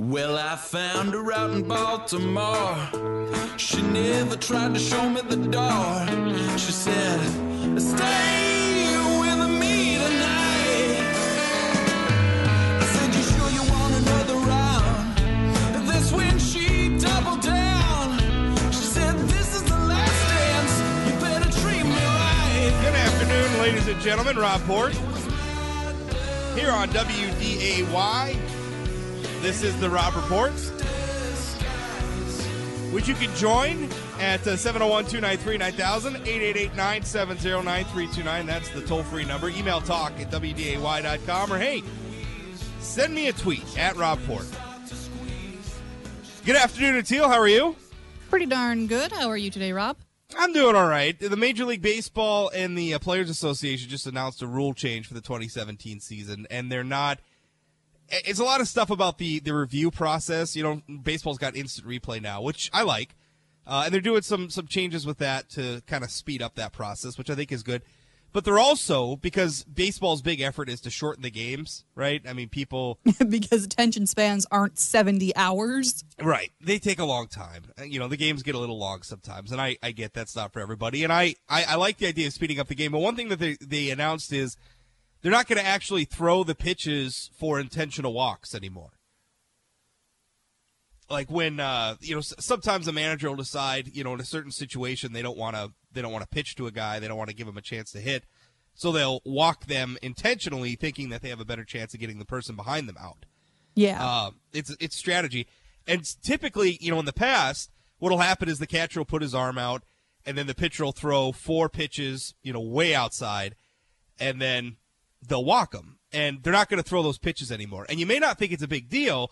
Well, I found her out in Baltimore. She never tried to show me the door. She said, Stay with me tonight. I said, You sure you want another round? That's when she doubled down. She said, This is the last dance. You better treat me right. Good afternoon, ladies and gentlemen. Rob Port here on WDAY. This is the Rob Report, which you can join at uh, 701 293 9000, 888 970 9329. That's the toll free number. Email talk at WDAY.com or hey, send me a tweet at Rob Port. Good afternoon, Teal. How are you? Pretty darn good. How are you today, Rob? I'm doing all right. The Major League Baseball and the uh, Players Association just announced a rule change for the 2017 season, and they're not. It's a lot of stuff about the the review process. You know, baseball's got instant replay now, which I like, uh, and they're doing some some changes with that to kind of speed up that process, which I think is good. But they're also because baseball's big effort is to shorten the games, right? I mean, people because attention spans aren't 70 hours. Right. They take a long time. Uh, You know, the games get a little long sometimes, and I, I get that's not for everybody. And I, I, I like the idea of speeding up the game. But one thing that they, they announced is they're not going to actually throw the pitches for intentional walks anymore. Like when uh, you know, sometimes a manager will decide, you know, in a certain situation they don't want to they don't want to pitch to a guy, they don't want to give him a chance to hit, so they'll walk them intentionally, thinking that they have a better chance of getting the person behind them out. Yeah. Uh, it's it's strategy, and typically, you know, in the past, what'll happen is the catcher will put his arm out, and then the pitcher will throw four pitches, you know, way outside, and then they'll walk them, and they're not going to throw those pitches anymore. And you may not think it's a big deal,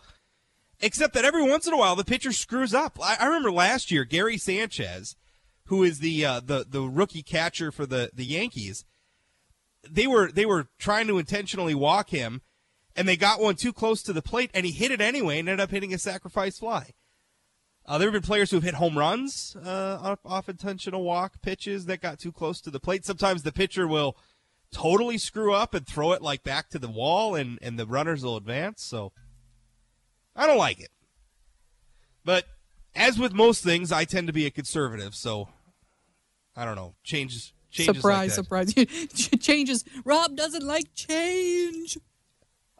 except that every once in a while the pitcher screws up. I, I remember last year Gary Sanchez, who is the uh, the the rookie catcher for the the Yankees, they were they were trying to intentionally walk him and they got one too close to the plate, and he hit it anyway and ended up hitting a sacrifice fly. Uh, there have been players who've hit home runs uh, off, off intentional walk pitches that got too close to the plate. Sometimes the pitcher will totally screw up and throw it like back to the wall, and, and the runners will advance. So I don't like it. But as with most things, I tend to be a conservative. So I don't know. Changes. Changes surprise, like surprise. Changes. Rob doesn't like change.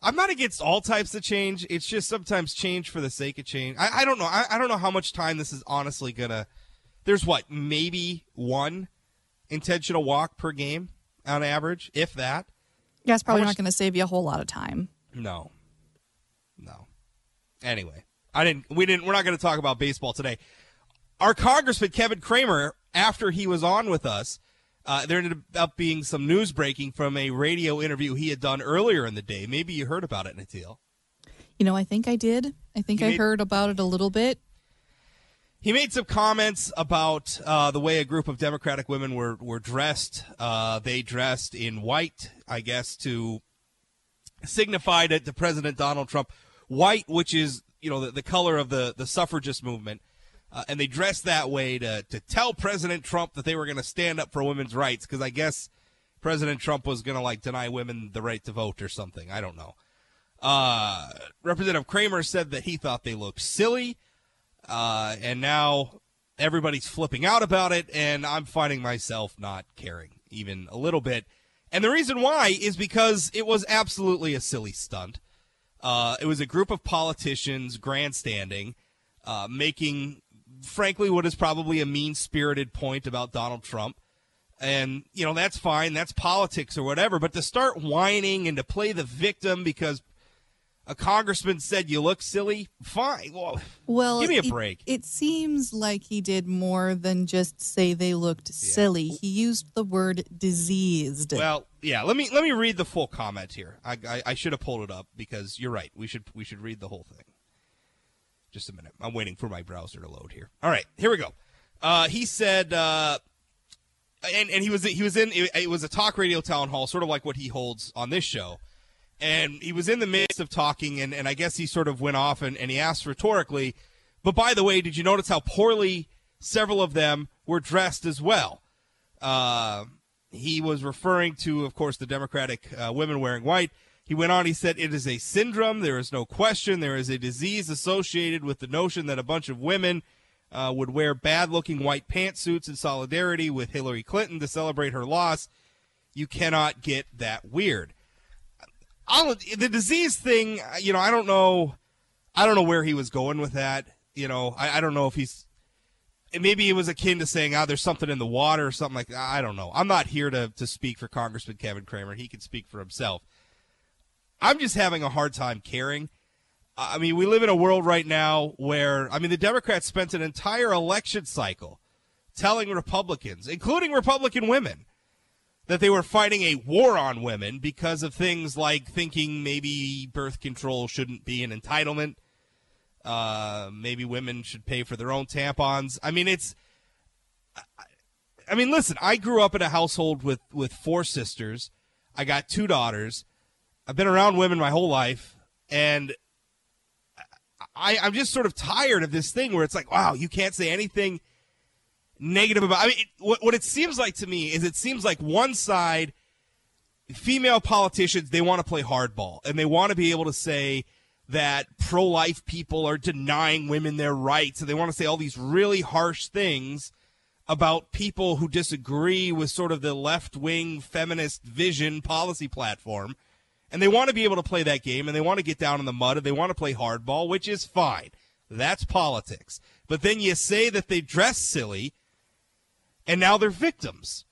I'm not against all types of change. It's just sometimes change for the sake of change. I, I don't know. I, I don't know how much time this is honestly gonna. There's what maybe one intentional walk per game on average, if that. Yeah, it's probably much- not going to save you a whole lot of time. No, no. Anyway, I didn't. We didn't. We're not going to talk about baseball today. Our Congressman Kevin Cramer, after he was on with us, uh, there ended up being some news breaking from a radio interview he had done earlier in the day. Maybe you heard about it, Natil. You know, I think I did. I think I made- heard about it a little bit. He made some comments about uh, the way a group of Democratic women were were dressed. Uh, they dressed in white, I guess, to signify to, to President Donald Trump. White, which is you know the, the color of the the suffragist movement, uh, and they dressed that way to to tell President Trump that they were going to stand up for women's rights. Because I guess President Trump was going to like deny women the right to vote or something. I don't know. Uh, Representative Cramer said that he thought they looked silly uh, and now everybody's flipping out about it, and I'm finding myself not caring even a little bit. And the reason why is because it was absolutely a silly stunt. Uh, it was a group of politicians grandstanding, uh, making, frankly, what is probably a mean spirited point about Donald Trump. And, you know, that's fine. That's politics or whatever. But to start whining and to play the victim because a congressman said you look silly, fine. Well, Well, give me a it- break. It, seems like he did more than just say they looked silly. He used the word diseased. Well, yeah. Let me let me read the full comment here. I, I I should have pulled it up because you're right. We should we should read the whole thing. Just a minute. I'm waiting for my browser to load here. All right, here we go. Uh, he said, uh, and and he was he was in it, it was a talk radio town hall, sort of like what he holds on this show. And he was in the midst of talking, and, and I guess he sort of went off and, and he asked rhetorically, but by the way, did you notice how poorly several of them were dressed as well? Uh, he was referring to, of course, the Democratic uh, women wearing white. He went on, he said, It is a syndrome. There is no question. There is a disease associated with the notion that a bunch of women uh, would wear bad looking white pantsuits in solidarity with Hillary Clinton to celebrate her loss. You cannot get that weird. The disease thing, you know, I don't know. I don't know where he was going with that. You know, I, I don't know if he's maybe it was akin to saying, "Ah, oh, there's something in the water" or something like that. I don't know. I'm not here to to speak for Congressman Kevin Cramer. He can speak for himself. I'm just having a hard time caring. I mean, we live in a world right now where I mean, the Democrats spent an entire election cycle telling Republicans, including Republican women, that they were fighting a war on women because of things like thinking maybe birth control shouldn't be an entitlement uh, maybe women should pay for their own tampons. I mean, it's. I mean, listen. I grew up in a household with with four sisters. I got two daughters. I've been around women my whole life, and I, I'm just sort of tired of this thing where it's like, wow, you can't say anything negative about. I mean, it, what, what it seems like to me is it seems like one side, female politicians, they want to play hardball and they want to be able to say that pro life people are denying women their rights. And they want to say all these really harsh things about people who disagree with sort of the left wing feminist vision policy platform. And they want to be able to play that game and they want to get down in the mud and they want to play hardball, which is fine. That's politics. But then you say that they dress silly and now they're victims.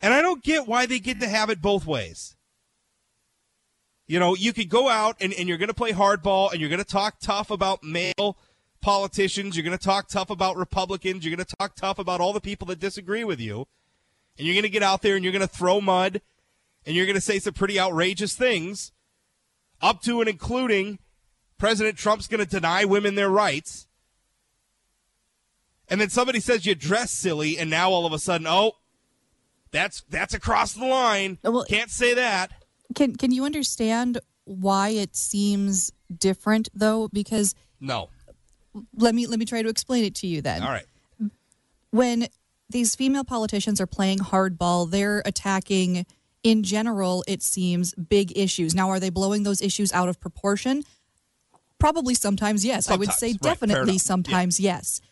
And I don't get why they get to have it both ways. You know, you could go out and, and you're going to play hardball and you're going to talk tough about male politicians. You're going to talk tough about Republicans. You're going to talk tough about all the people that disagree with you. And you're going to get out there and you're going to throw mud and you're going to say some pretty outrageous things, up to and including President Trump's going to deny women their rights. And then somebody says you dress silly, and now all of a sudden, oh, that's that's across the line. Well, Can't say that. Can can you understand why it seems different though? Because no. Let me let me try to explain it to you then. All right. When these female politicians are playing hardball, they're attacking in general, it seems, big issues. Now, are they blowing those issues out of proportion? Probably sometimes, yes. Sometimes, I would say right, definitely sometimes, yeah. yes.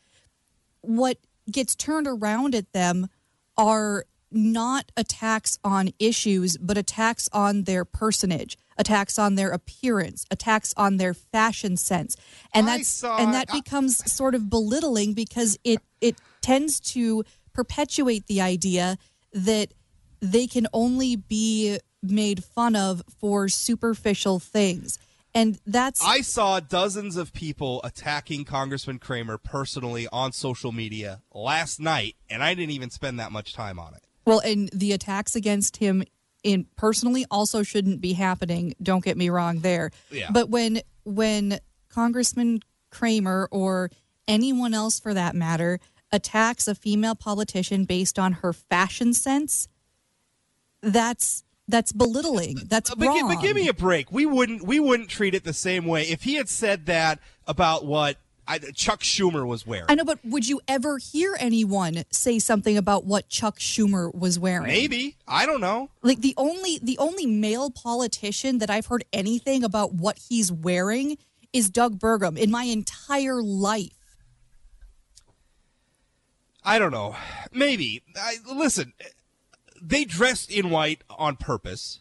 What gets turned around at them are not attacks on issues, but attacks on their personage, attacks on their appearance, attacks on their fashion sense, and that's saw, and that I, becomes sort of belittling because it it tends to perpetuate the idea that they can only be made fun of for superficial things. And that's. I saw dozens of people attacking Congressman Cramer personally on social media last night, and I didn't even spend that much time on it. Well, and the attacks against him in personally also shouldn't be happening. Don't get me wrong there. Yeah. But when when Congressman Cramer or anyone else for that matter attacks a female politician based on her fashion sense, that's that's belittling. That's but, wrong. But give me a break. We wouldn't we wouldn't treat it the same way if he had said that about what I, Chuck Schumer was wearing. I know, but would you ever hear anyone say something about what Chuck Schumer was wearing? Maybe I don't know. Like the only the only male politician that I've heard anything about what he's wearing is Doug Burgum in my entire life. I don't know. Maybe. I, listen, they dressed in white on purpose.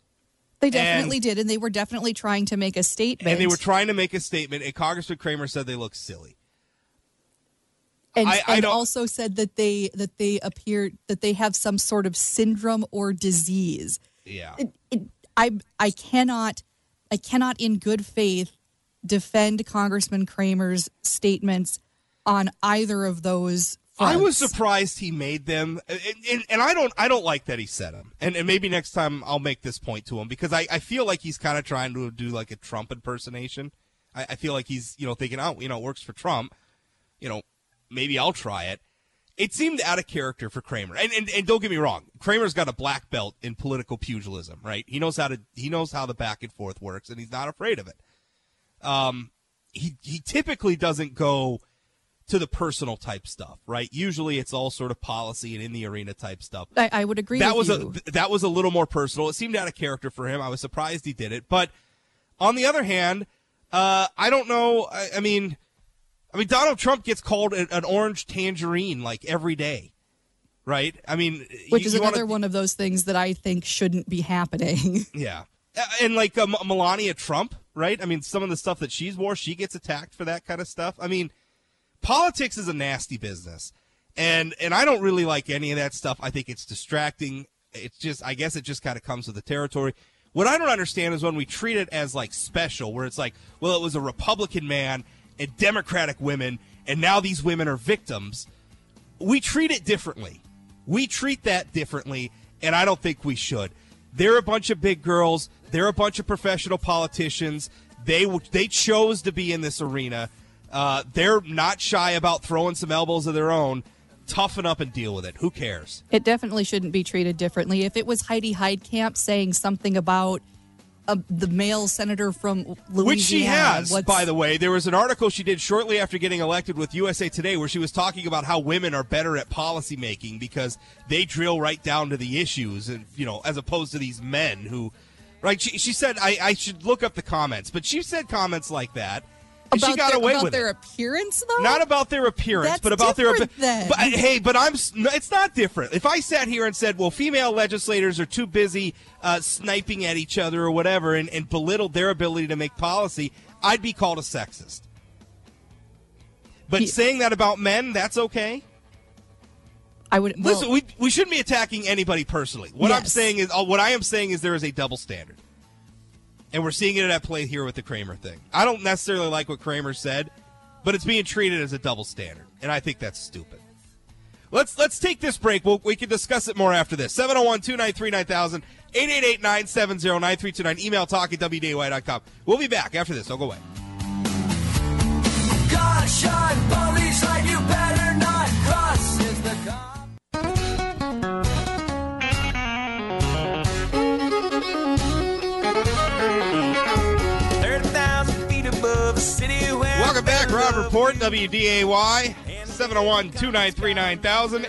They definitely and, did, and they were definitely trying to make a statement. And they were trying to make a statement, and Congressman Cramer said they look silly and, I, I and also said that they that they appear that they have some sort of syndrome or disease. Yeah, it, it, I I cannot I cannot in good faith defend Congressman Cramer's statements on either of those. I was surprised he made them, and, and, and, I don't I don't like that he said them. And, and maybe next time I'll make this point to him because I, I feel like he's kind of trying to do like a Trump impersonation. I, I feel like he's you know thinking, oh, you know, it works for Trump. You know, maybe I'll try it. It seemed out of character for Cramer, And, and and don't get me wrong, Cramer's got a black belt in political pugilism, right? He knows how to he knows how the back and forth works, and he's not afraid of it. Um, he he typically doesn't go to the personal type stuff, right? Usually it's all sort of policy and in the arena type stuff. I, I would agree. That with was you. a that was a little more personal. It seemed out of character for him. I was surprised he did it. But on the other hand, uh, I don't know. I, I mean, I mean Donald Trump gets called an, an orange tangerine like every day, right? I mean, which you- is you wanna- another one of those things that I think shouldn't be happening. Yeah. And like uh, M- Melania Trump, right? I mean, some of the stuff that she's wore, she gets attacked for that kind of stuff. I mean, politics is a nasty business. And and I don't really like any of that stuff. I think it's distracting. It's just I guess it just kind of comes with the territory. What I don't understand is when we treat it as like special, where it's like, well, it was a Republican man and Democratic women, and now these women are victims. We treat it differently. We treat that differently, and I don't think we should. They're a bunch of big girls. They're a bunch of professional politicians. They they chose to be in this arena. Uh, they're not shy about throwing some elbows of their own. Toughen up and deal with it. Who cares? It definitely shouldn't be treated differently. If it was Heidi Heitkamp saying something about uh, the male senator from Louisiana, Which she has, what's- by the way. There was an article she did shortly after getting elected with USA Today where she was talking about how women are better at policy making because they drill right down to the issues, and you know, as opposed to these men who, right? She, she said I, I should look up the comments, but she said comments like that, and about she got their, away about with their it. appearance, though. Not about their appearance, That's but about their. then. But hey, but I'm. It's not different. If I sat here and said, "Well, female legislators are too busy uh, sniping at each other or whatever," and, and belittled their ability to make policy, I'd be called a sexist. But He- saying that about men, that's okay. I would well, Listen, we we shouldn't be attacking anybody personally. What I'm saying is, uh, what I am saying is, there is a double standard, and we're seeing it at play here with the Cramer thing. I don't necessarily like what Cramer said, but it's being treated as a double standard, and I think that's stupid. Let's let's take this break. We'll, we can discuss it more after this. 701-293-9000, 888-970-9329, email talk at wday.com. We'll be back after this. Don't go away. Report, WDAY, 701-293-9000,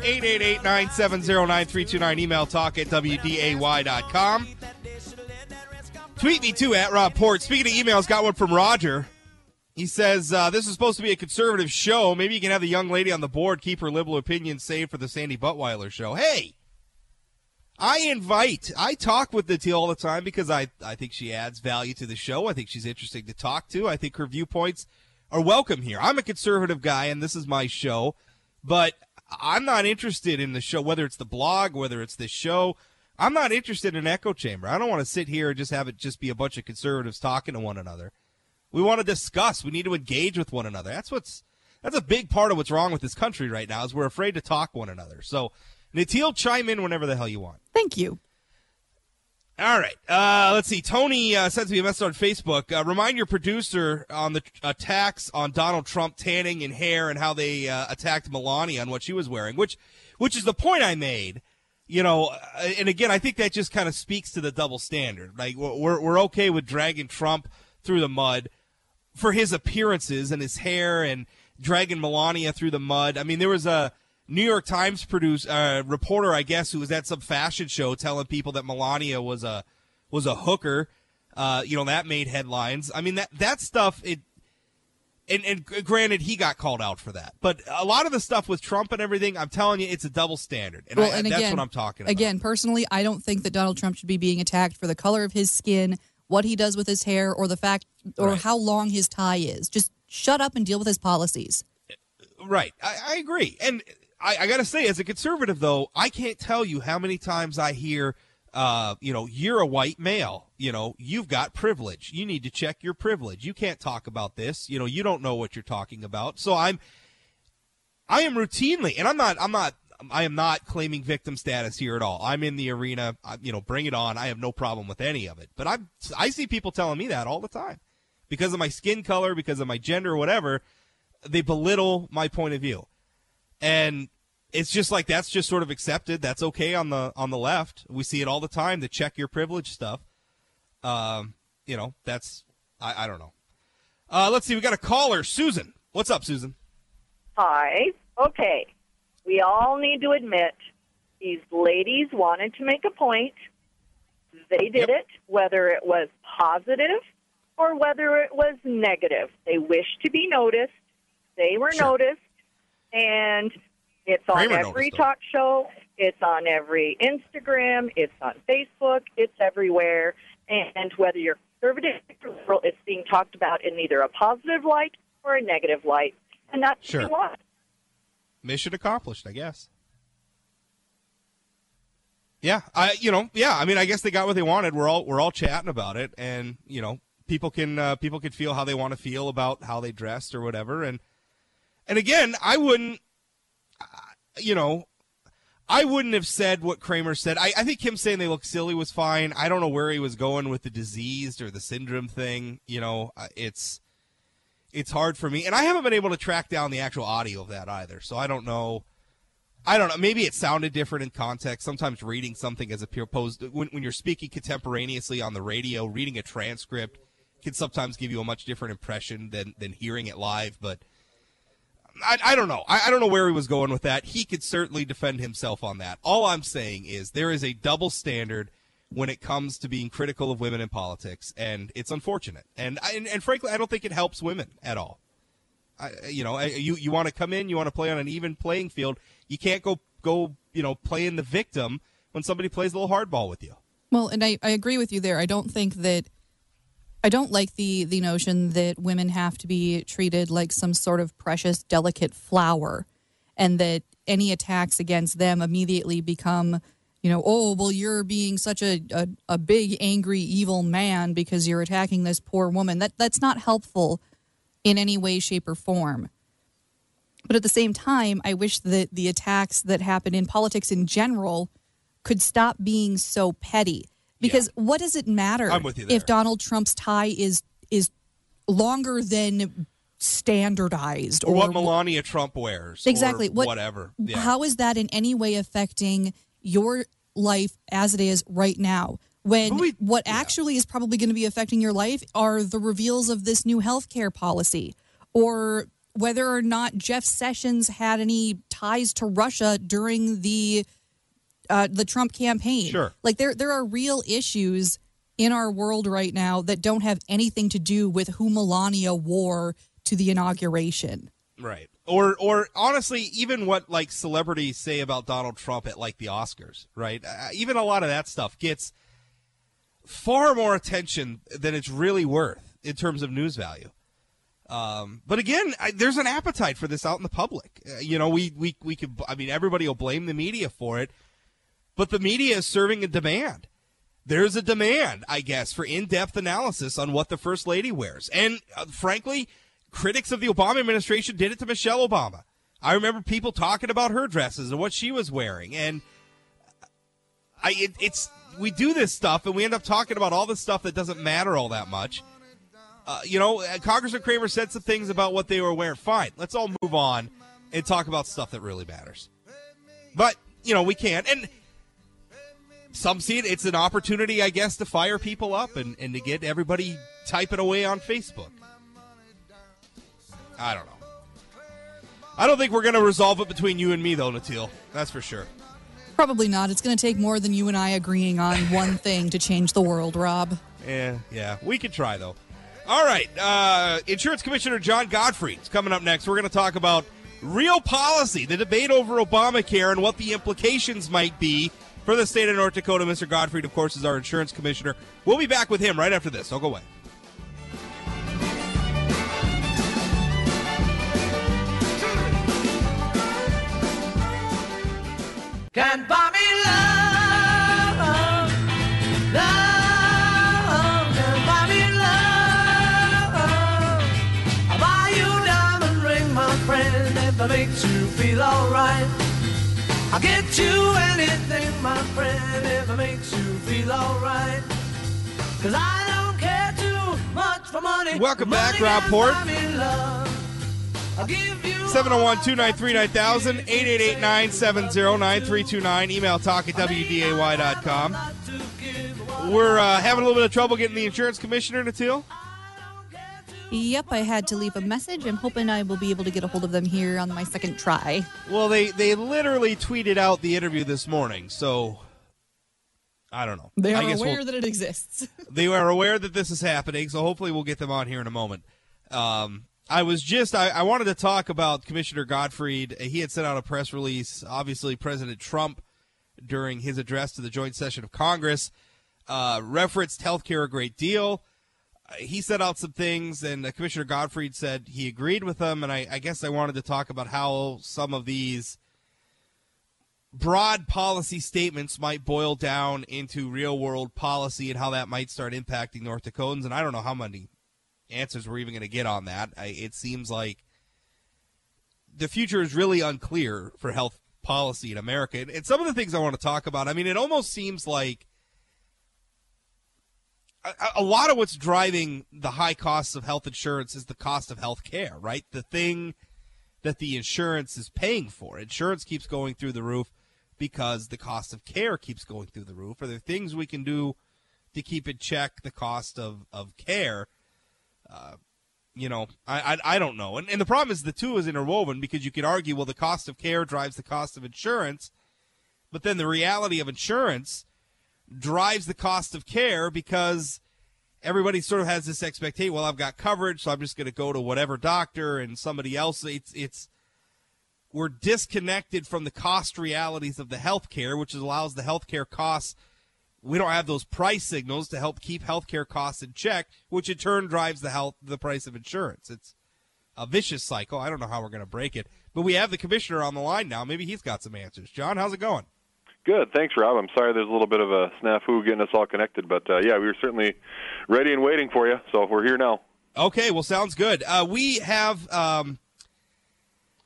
888-970-9329, email talk at WDAY.com. Tweet me, too, at Rob Port. Speaking of emails, got one from Roger. He says, uh, this is supposed to be a conservative show. Maybe you can have the young lady on the board keep her liberal opinions saved for the Sandy Buttweiler show. Hey, I invite, I talk with the Natil all the time because I, I think she adds value to the show. I think she's interesting to talk to. I think her viewpoints are welcome here. I'm a conservative guy and this is my show, but I'm not interested in the show, whether it's the blog, whether it's this show. I'm not interested in echo chamber. I don't want to sit here and just have it just be a bunch of conservatives talking to one another. We want to discuss. We need to engage with one another. That's what's that's a big part of what's wrong with this country right now is we're afraid to talk one another. So, Natil, chime in whenever the hell you want. thank you. All right. Uh, let's see. Tony uh, sends me a message on Facebook. Uh, remind your producer on the attacks on Donald Trump tanning and hair and how they uh, attacked Melania on what she was wearing, which, which is the point I made. You know, uh, and again, I think that just kind of speaks to the double standard. Like we're we're okay with dragging Trump through the mud for his appearances and his hair and dragging Melania through the mud. I mean, there was a New York Times produce uh, reporter, I guess, who was at some fashion show telling people that Melania was a was a hooker. Uh, you know that made headlines. I mean that that stuff. It and and granted, he got called out for that, but a lot of the stuff with Trump and everything, I'm telling you, it's a double standard, and, Well, I, and that's again, what I'm talking about. Again, personally, I don't think that Donald Trump should be being attacked for the color of his skin, what he does with his hair, or the fact or Right. how long his tie is. Just shut up and deal with his policies. Right. I, I agree. And I, I got to say, as a conservative, though, I can't tell you how many times I hear, uh, you know, you're a white male. You know, you've got privilege. You need to check your privilege. You can't talk about this. You know, you don't know what you're talking about. So I'm, I am routinely, and I'm not, I'm not, I am not claiming victim status here at all. I'm in the arena. I, you know, bring it on. I have no problem with any of it. But I'm, I see people telling me that all the time because of my skin color, because of my gender, whatever they belittle my point of view and it's just like that's just sort of accepted that's okay on the on the left we see it all the time the check your privilege stuff um you know that's i, I don't know uh let's see we got a caller susan what's up susan Hi. Okay. We all need to admit these ladies wanted to make a point. They did it, whether it was positive or whether it was negative. They wished to be noticed. They were Sure. noticed. And it's on Cramer every talk show. It's on every Instagram. It's on Facebook. It's everywhere. And whether you're conservative or liberal, it's being talked about in either a positive light or a negative light. And that's Sure. what want. mission accomplished, I guess. Yeah, I you know yeah I mean I guess they got what they wanted. We're all we're all chatting about it, and you know people can uh, people can feel how they want to feel about how they dressed or whatever. And and again, I wouldn't, you know, I wouldn't have said what Cramer said. I, I think him saying they look silly was fine. I don't know where he was going with the diseased or the syndrome thing. You know, uh, it's it's hard for me, and I haven't been able to track down the actual audio of that either. So I don't know. I don't know. Maybe it sounded different in context. Sometimes reading something as opposed when when you're speaking contemporaneously on the radio, reading a transcript can sometimes give you a much different impression than than hearing it live. But I, I don't know. I, I don't know where he was going with that. He could certainly defend himself on that. All I'm saying is there is a double standard when it comes to being critical of women in politics, and it's unfortunate. And I, and, and frankly, I don't think it helps women at all. I, you know, I, you you want to come in, you want to play on an even playing field. You can't go go you know playing the victim when somebody plays a little hardball with you. Well, and I, I agree with you there. I don't think that I don't like the the notion that women have to be treated like some sort of precious, delicate flower, and that any attacks against them immediately become, you know, oh well, you're being such a a, a big, angry, evil man because you're attacking this poor woman. That that's not helpful in any way, shape, or form. But at the same time, I wish that the attacks that happen in politics in general could stop being so petty. Because what does it matter I'm with you if Donald Trump's tie is is longer than standardized Or what Melania Trump wears, exactly or what whatever. Yeah. How is that in any way affecting your life as it is right now? When we- what yeah. actually is probably going to be affecting your life are the reveals of this new healthcare policy, or whether or not Jeff Sessions had any ties to Russia during the uh, the Trump campaign. Sure. like there there are real issues in our world right now that don't have anything to do with who Melania wore to the inauguration. Right. Or or honestly, even what like celebrities say about Donald Trump at like the Oscars, right? Uh, even a lot of that stuff gets far more attention than it's really worth in terms of news value. Um, but again, I, there's an appetite for this out in the public. Uh, you know, we we we could. I mean, everybody will blame the media for it, but the media is serving a demand. There's a demand, I guess, for in-depth analysis on what the first lady wears, and uh, frankly, critics of the Obama administration did it to Michelle Obama. I remember people talking about her dresses and what she was wearing, and I it, it's we do this stuff and we end up talking about all this stuff that doesn't matter all that much. Uh, you know, uh, Congressman Cramer said some things about what they were wearing. Fine, let's all move on and talk about stuff that really matters. But you know, we can't, and some see it. It's an opportunity, I guess, to fire people up and, and to get everybody typing away on Facebook. I don't know. I don't think we're going to resolve it between you and me, though, Natil. That's for sure. Probably not. It's going to take more than you and I agreeing on one thing to change the world, Rob. Yeah, yeah. We could try though. All right. Uh, Insurance Commissioner Jon Godfread is coming up next. We're going to talk about real policy, the debate over Obamacare, and what the implications might be for the state of North Dakota. Mr. Godfread, of course, is our insurance commissioner. We'll be back with him right after this. Don't go away. Can't buy me love, love, can't buy me love. I'll buy you a diamond ring, my friend, if it makes you feel alright. I'll get you anything, my friend, if it makes you feel alright. Cause I don't care too much for money. Welcome back, Money Rob Port. buy me love. I'll give you 701 293 9000, 888 970 9329. Email talk at WDAY.com. We're uh, having a little bit of trouble getting the insurance commissioner, Natil. Yep, I had to leave a message. I'm hoping I will be able to get a hold of them here on my second try. Well, they they literally tweeted out the interview this morning, so I don't know. They I are guess aware we'll- that it exists. they are aware that this is happening, so hopefully we'll get them on here in a moment. Um, I was just I, I wanted to talk about Commissioner Godfread. He had sent out a press release. Obviously, President Trump, during his address to the joint session of Congress, uh, referenced healthcare a great deal. He set out some things, and uh, Commissioner Godfread said he agreed with them. And I, I guess I wanted to talk about how some of these broad policy statements might boil down into real world policy and how that might start impacting North Dakotans. And I don't know how many answers we're even going to get on that. I, it seems like the future is really unclear for health policy in America. And, and some of the things I want to talk about, I mean, it almost seems like a, lot of what's driving the high costs of health insurance is the cost of health care, right? The thing that the insurance is paying for. Insurance keeps going through the roof because the cost of care keeps going through the roof. Are there things we can do to keep in check the cost of, of care? Uh, you know, I, I I don't know. And and the problem is the two is interwoven because you could argue, well, the cost of care drives the cost of insurance, but then the reality of insurance drives the cost of care because everybody sort of has this expectation. Well, I've got coverage, so I'm just going to go to whatever doctor and somebody else. It's it's we're disconnected from the cost realities of the healthcare, which allows the healthcare costs. We don't have those price signals to help keep healthcare costs in check, which in turn drives the health the price of insurance. It's a vicious cycle. I don't know how we're going to break it, but we have the commissioner on the line now. Maybe he's got some answers. Jon, how's it going? Good, thanks, Rob. I'm sorry there's a little bit of a snafu getting us all connected, but uh, yeah, we were certainly ready and waiting for you, so we're here now. Okay, well, sounds good. Uh, we have um,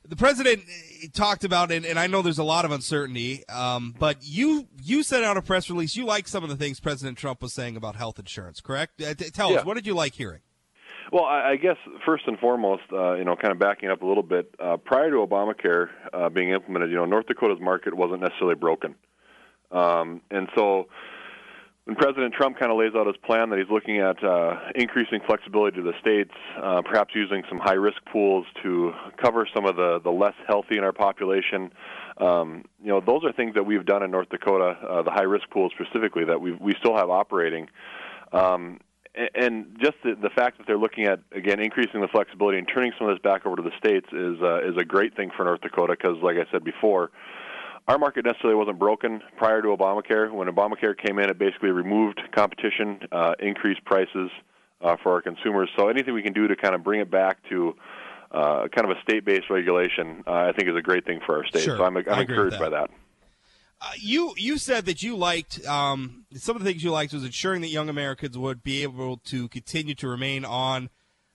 the president talked about, and, and I know there's a lot of uncertainty, um, but you you sent out a press release. You like some of the things President Trump was saying about health insurance, correct? Uh, t- tell Yeah. us, what did you like hearing? Well, I, I guess first and foremost, uh, you know, kind of backing up a little bit, uh, prior to Obamacare uh, being implemented, you know, North Dakota's market wasn't necessarily broken, um, and so when President Trump kind of lays out his plan that he's looking at uh, increasing flexibility to the states, uh, perhaps using some high risk pools to cover some of the, the less healthy in our population. Um, you know, those are things that we've done in North Dakota, uh, the high risk pools specifically, that we we still have operating. Um, and just the, the fact that they're looking at again increasing the flexibility and turning some of this back over to the states is uh, is a great thing for North Dakota because, like I said before, our market necessarily wasn't broken prior to Obamacare. When Obamacare came in, it basically removed competition, uh, increased prices uh, for our consumers. So anything we can do to kind of bring it back to uh, kind of a state-based regulation, uh, I think is a great thing for our state. Sure. So I'm, I'm I agree with encouraged by that. Uh, you you said that you liked um, some of the things you liked was ensuring that young Americans would be able to continue to remain on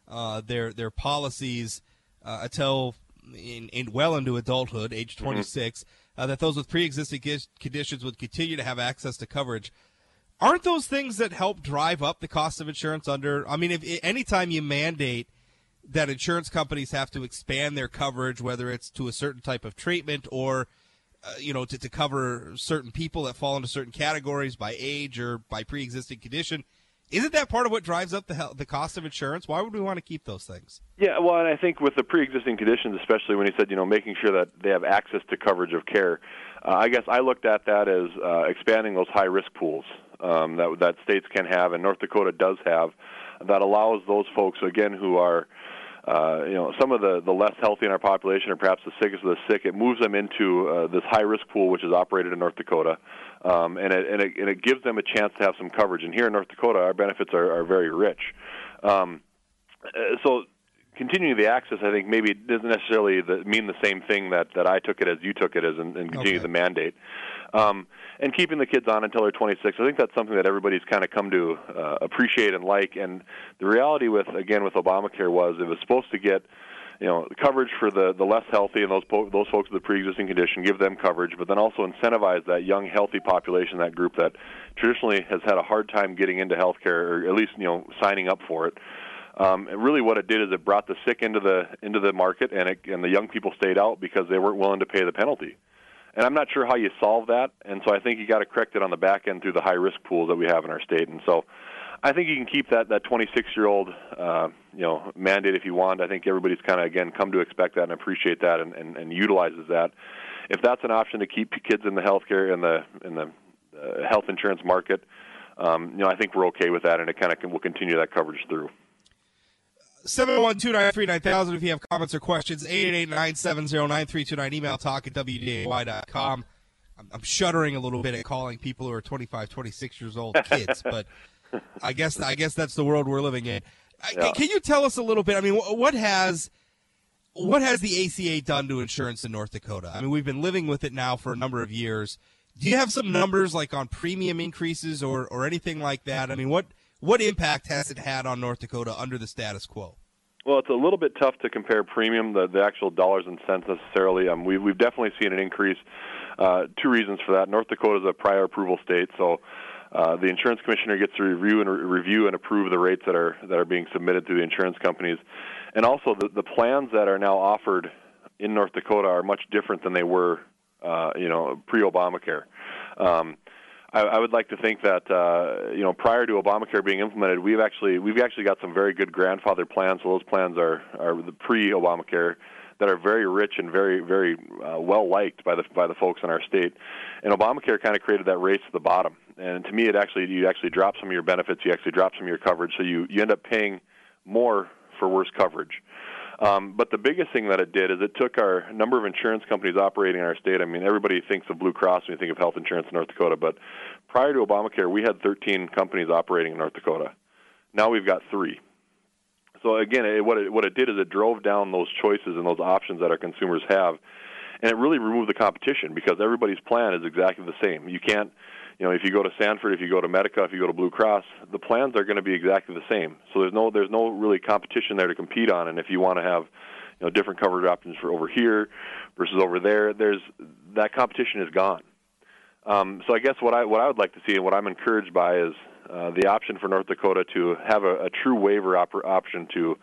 uh, their their policies uh, until in, in well into adulthood, age 26. Uh, that those with pre-existing conditions would continue to have access to coverage. Aren't those things that help drive up the cost of insurance? Under I mean, if anytime you mandate that insurance companies have to expand their coverage, whether it's to a certain type of treatment or uh, you know, to, to cover certain people that fall into certain categories by age or by pre-existing condition. Isn't that part of what drives up the the cost of insurance? Why would we want to keep those things? Yeah, well, and I think with the pre-existing conditions, especially when he said, you know, making sure that they have access to coverage of care, uh, I guess I looked at that as uh, expanding those high-risk pools um, that that states can have, and North Dakota does have, that allows those folks again who are. Uh, you know, some of the, the less healthy in our population, or perhaps the sickest of the sick, it moves them into uh, this high risk pool, which is operated in North Dakota, um, and, it, and, it, and it gives them a chance to have some coverage. And here in North Dakota, our benefits are, are very rich. Um, uh, so continuing the access, I think maybe it doesn't necessarily the, mean the same thing that, that I took it as you took it as, and, and continue Okay. the mandate. Um, and keeping the kids on until they're 26, I think that's something that everybody's kind of come to uh, appreciate and like. And the reality with again with Obamacare was it was supposed to get you know coverage for the the less healthy and those po- those folks with a pre-existing condition, give them coverage, but then also incentivize that young healthy population, that group that traditionally has had a hard time getting into healthcare or at least you know signing up for it. Um, and really, what it did is it brought the sick into the into the market, and it, and the young people stayed out because they weren't willing to pay the penalty. And I'm not sure how you solve that, and so I think you got to correct it on the back end through the high risk pools that we have in our state. And so, I think you can keep that that 26 year old uh, you know mandate if you want. I think everybody's kind of again come to expect that and appreciate that and, and, and utilizes that. If that's an option to keep kids in the healthcare in the in the uh, health insurance market, um, you know I think we're okay with that, and it kind of will continue that coverage through. 712-933-9000 if you have comments or questions. 888-970-9329. Email talk at wday.com. I'm, I'm shuddering a little bit at calling people who are 25, 26 years old kids, but I guess I guess that's the world we're living in. Yeah. Can you tell us a little bit? I mean, what has what has the ACA done to insurance in North Dakota? I mean, we've been living with it now for a number of years. Do you have some numbers like on premium increases or, or anything like that? I mean, what what impact has it had on North Dakota under the status quo? Well, it's a little bit tough to compare premium, the, the actual dollars and cents necessarily. Um, we, we've definitely seen an increase. Uh, two reasons for that. North Dakota is a prior approval state, so uh, the insurance commissioner gets to review and review and approve the rates that are that are being submitted to the insurance companies, and also the, the plans that are now offered in North Dakota are much different than they were, uh, you know, pre-Obamacare. Um, I, I would like to think that uh, you know prior to Obamacare being implemented, we've actually we've actually got some very good grandfather plans. So those plans are are the pre-Obamacare that are very rich and very very uh, well liked by the by the folks in our state. And Obamacare kind of created that race to the bottom. And to me, it actually you actually drop some of your benefits, you actually drop some of your coverage, so you you end up paying more for worse coverage. Um, but the biggest thing that it did is it took our number of insurance companies operating in our state. I mean, everybody thinks of Blue Cross when you think of health insurance in North Dakota, but prior to Obamacare, we had 13 companies operating in North Dakota. Now we've got three. So again, it, what it, what it did is it drove down those choices and those options that our consumers have, and it really removed the competition because everybody's plan is exactly the same. You can't, you know, if you go to Sanford, if you go to Medica, if you go to Blue Cross, the plans are going to be exactly the same. So there's no there's no really competition there to compete on. And if you want to have, you know, different coverage options for over here versus over there, there's that competition is gone. Um, so I guess what I what I would like to see and what I'm encouraged by is uh, the option for North Dakota to have a, a true waiver op- option to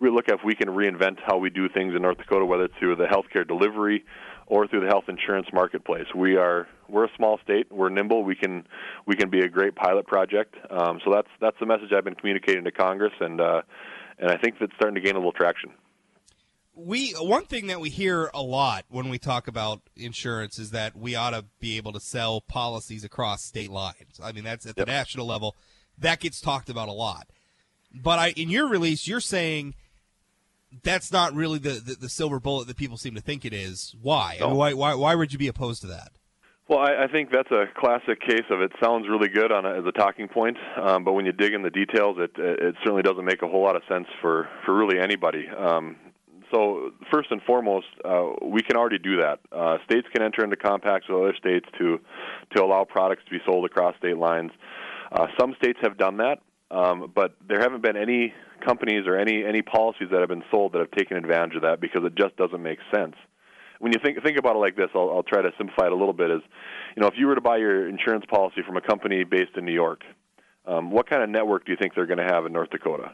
really look at if we can reinvent how we do things in North Dakota, whether it's through the healthcare delivery or through the health insurance marketplace. We are we're a small state. We're nimble. We can we can be a great pilot project. Um, so that's that's the message I've been communicating to Congress, and uh, and I think that's starting to gain a little traction. we one thing that we hear a lot when we talk about insurance is that we ought to be able to sell policies across state lines. I mean, that's at the national level. That gets talked about a lot. But I, in your release, you're saying that's not really the, the, the silver bullet that people seem to think it is. Why? I mean, why, why? Why would you be opposed to that? Well, I, I think that's a classic case of it sounds really good on a, as a talking point, um, but when you dig in the details, it it certainly doesn't make a whole lot of sense for for really anybody. Um, so first and foremost, uh, we can already do that. Uh, states can enter into compacts with other states to to allow products to be sold across state lines. Uh, some states have done that, um, but there haven't been any companies or any any policies that have been sold that have taken advantage of that because it just doesn't make sense when you think think about it like this, I'll, I'll try to simplify it a little bit. Is you know, if you were to buy your insurance policy from a company based in New York, um, what kind of network do you think they're going to have in North Dakota?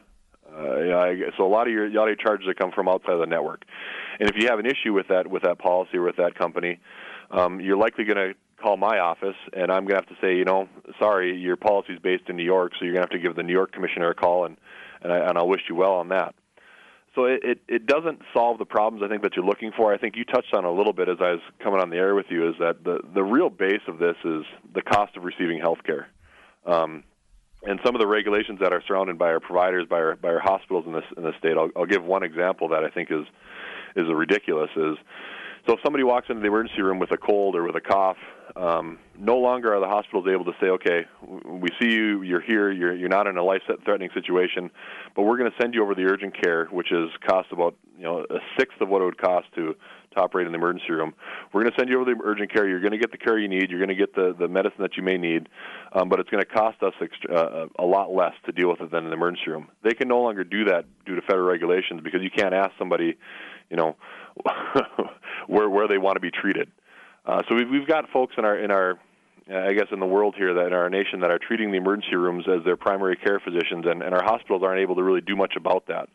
Uh, yeah, I, so a lot of your a lot of your charges that come from outside of the network, and if you have an issue with that with that policy or with that company, um, you're likely going to call my office, and I'm going to have to say, you know, sorry, your policy is based in New York, so you're going to have to give the New York commissioner a call, and and, I, and I'll wish you well on that. So it, it, it doesn't solve the problems I think that you're looking for. I think you touched on a little bit as I was coming on the air with you is that the the real base of this is the cost of receiving health care. Um, and some of the regulations that are surrounded by our providers, by our by our hospitals in this in this state. I'll, I'll give one example that I think is is ridiculous. Is so if somebody walks into the emergency room with a cold or with a cough, um, no longer are the hospitals able to say, okay, we see you, you're here, you're you're not in a life-threatening situation, but we're going to send you over to the urgent care, which is cost about you know a sixth of what it would cost to to operate in the emergency room. We're going to send you over to the urgent care. You're going to get the care you need. You're going to get the, the medicine that you may need, um, but it's going to cost us extra, uh, a lot less to deal with it than in the emergency room. They can no longer do that due to federal regulations because you can't ask somebody, you know, where where they want to be treated. Uh, so we've we've got folks in our in our uh, I guess in the world here that in our nation that are treating the emergency rooms as their primary care physicians, and, and our hospitals aren't able to really do much about that.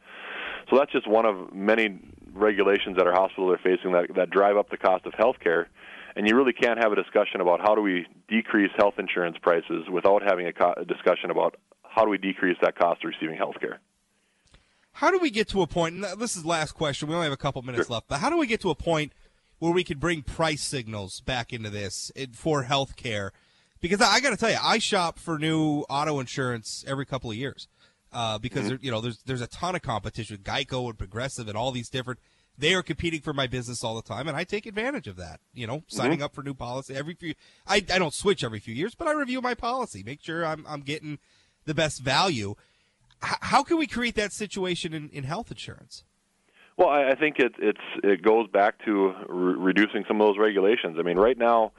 So that's just one of many regulations that our hospitals are facing that, that drive up the cost of health care. And you really can't have a discussion about how do we decrease health insurance prices without having a, co- a discussion about how do we decrease that cost of receiving health care? How do we get to a point? And this is the last question. We only have a couple minutes left, but how do we get to a point where we could bring price signals back into this for health care? Because I, I got to tell you, I shop for new auto insurance every couple of years uh, because mm-hmm. you know there's there's a ton of competition, Geico and Progressive and all these different. They are competing for my business all the time, and I take advantage of that. You know, signing mm-hmm. up for new policy every few. I, I don't switch every few years, but I review my policy, make sure I'm I'm getting the best value. H- how can we create that situation in, in health insurance? Well, I think it it's it goes back to re- reducing some of those regulations. I mean, right now,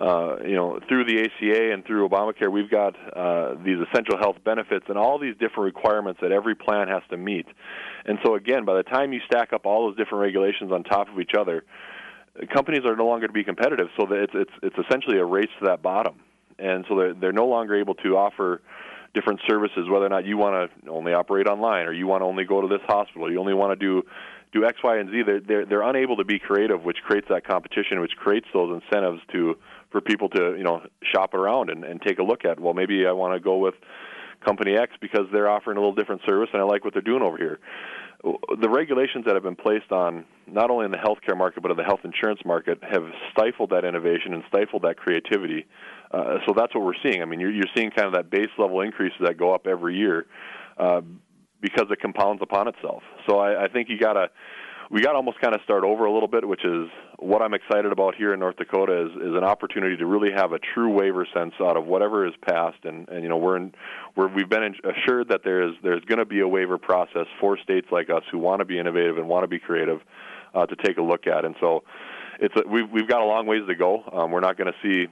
uh, you know, through the ACA and through Obamacare, we've got uh, these essential health benefits and all these different requirements that every plan has to meet. And so, again, by the time you stack up all those different regulations on top of each other, companies are no longer to be competitive. So that it's it's it's essentially a race to that bottom, and so they're they're no longer able to offer different services, whether or not you want to only operate online or you want to only go to this hospital, you only want to do do X, Y, and Z. They're, they're they're unable to be creative, which creates that competition, which creates those incentives to for people to you know shop around and, and take a look at. Well, maybe I want to go with company X because they're offering a little different service and I like what they're doing over here. The regulations that have been placed on not only in the healthcare market but in the health insurance market have stifled that innovation and stifled that creativity. Uh, so that's what we're seeing. I mean, you're, you're seeing kind of that base level increases that go up every year uh, because it compounds upon itself. So I, I think you got to we got to almost kind of start over a little bit, which is what I'm excited about here in North Dakota is, is an opportunity to really have a true waiver sense out of whatever is passed, and, and you know we're in, we're we've been assured that there is there's going to be a waiver process for states like us who want to be innovative and want to be creative uh, to take a look at, and so it's a, we've we've got a long ways to go. Um, we're not going to see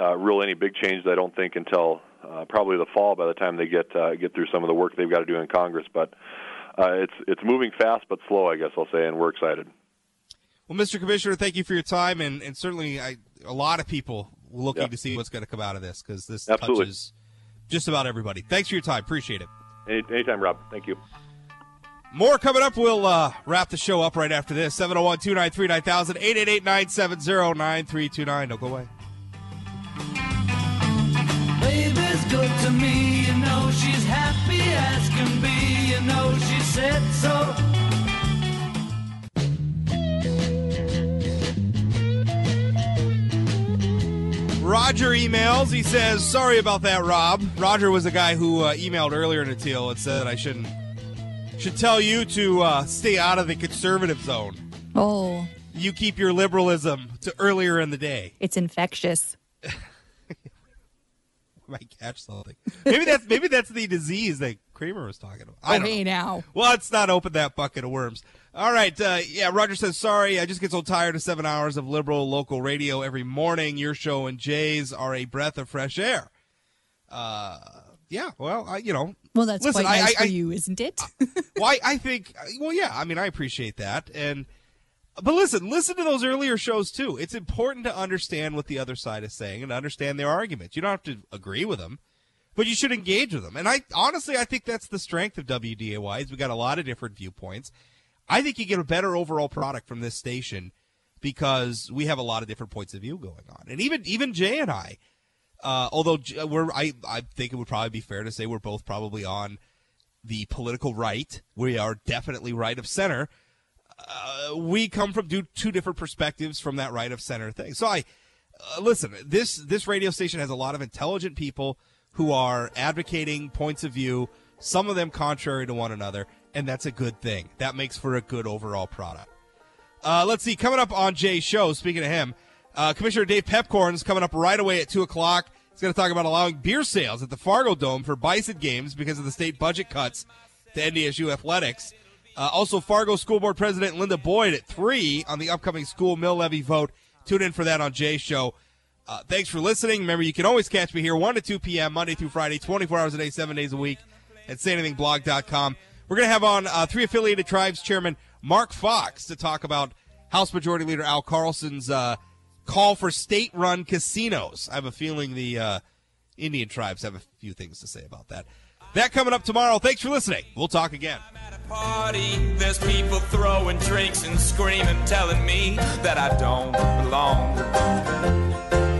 uh, real any big changes, I don't think, until uh, probably the fall by the time they get uh, get through some of the work they've got to do in Congress, but uh, it's it's moving fast but slow, I guess I'll say, and we're excited. Well, Mr. Commissioner, thank you for your time, and, and certainly I, a lot of people looking to see what's going to come out of this because this Absolutely. touches just about everybody. Thanks for your time. Appreciate it. Any, anytime, Rob. Thank you. More coming up. We'll uh, wrap the show up right after this. 701 293 9000 888 970 9329. Don't go away. Said so. Roger emails. He says, "Sorry about that, Rob." Roger was the guy who uh, emailed earlier in the deal and said I shouldn't should tell you to uh, stay out of the conservative zone. Oh, you keep your liberalism to earlier in the day. It's infectious. might catch something. Maybe that's maybe that's the disease that Cramer was talking about. I oh, hey now. Well, let's not open that bucket of worms. All right. Uh, yeah, Roger says sorry. I just get so tired of seven hours of liberal local radio every morning. Your show and Jay's are a breath of fresh air. Uh, yeah. Well, I, you know. Well, that's listen, quite nice I, I, for you, isn't it? well, I think. Well, yeah. I mean, I appreciate that, and but listen, listen to those earlier shows too. It's important to understand what the other side is saying and understand their arguments. You don't have to agree with them, but you should engage with them. And I honestly, I think that's the strength of WDAY. Is we got a lot of different viewpoints. I think you get a better overall product from this station because we have a lot of different points of view going on. And even even Jay and I, uh, although we're, I I think it would probably be fair to say we're both probably on the political right. We are definitely right of center uh, we come from two different perspectives from that right of center thing. So I uh, listen. This this radio station has a lot of intelligent people who are advocating points of view. Some of them contrary to one another, and that's a good thing. That makes for a good overall product. Uh, let's see. Coming up on Jay's show. Speaking of him, uh, Commissioner Dave Piepkorn is coming up right away at two o'clock. He's going to talk about allowing beer sales at the Fargo Dome for Bison games because of the state budget cuts to NDSU athletics. Uh, also, Fargo School Board President Linda Boyd at 3 on the upcoming school mill levy vote. Tune in for that on Jay's show. Uh, thanks for listening. Remember, you can always catch me here 1 to 2 p.m., Monday through Friday, 24 hours a day, 7 days a week at sayanythingblog.com. We're going to have on uh, three affiliated tribes chairman Mark Fox to talk about House Majority Leader Al Carlson's uh, call for state run casinos. I have a feeling the uh, Indian tribes have a few things to say about that. That coming up tomorrow. Thanks for listening. We'll talk again. Party, there's people throwing drinks and screaming, telling me that I don't belong.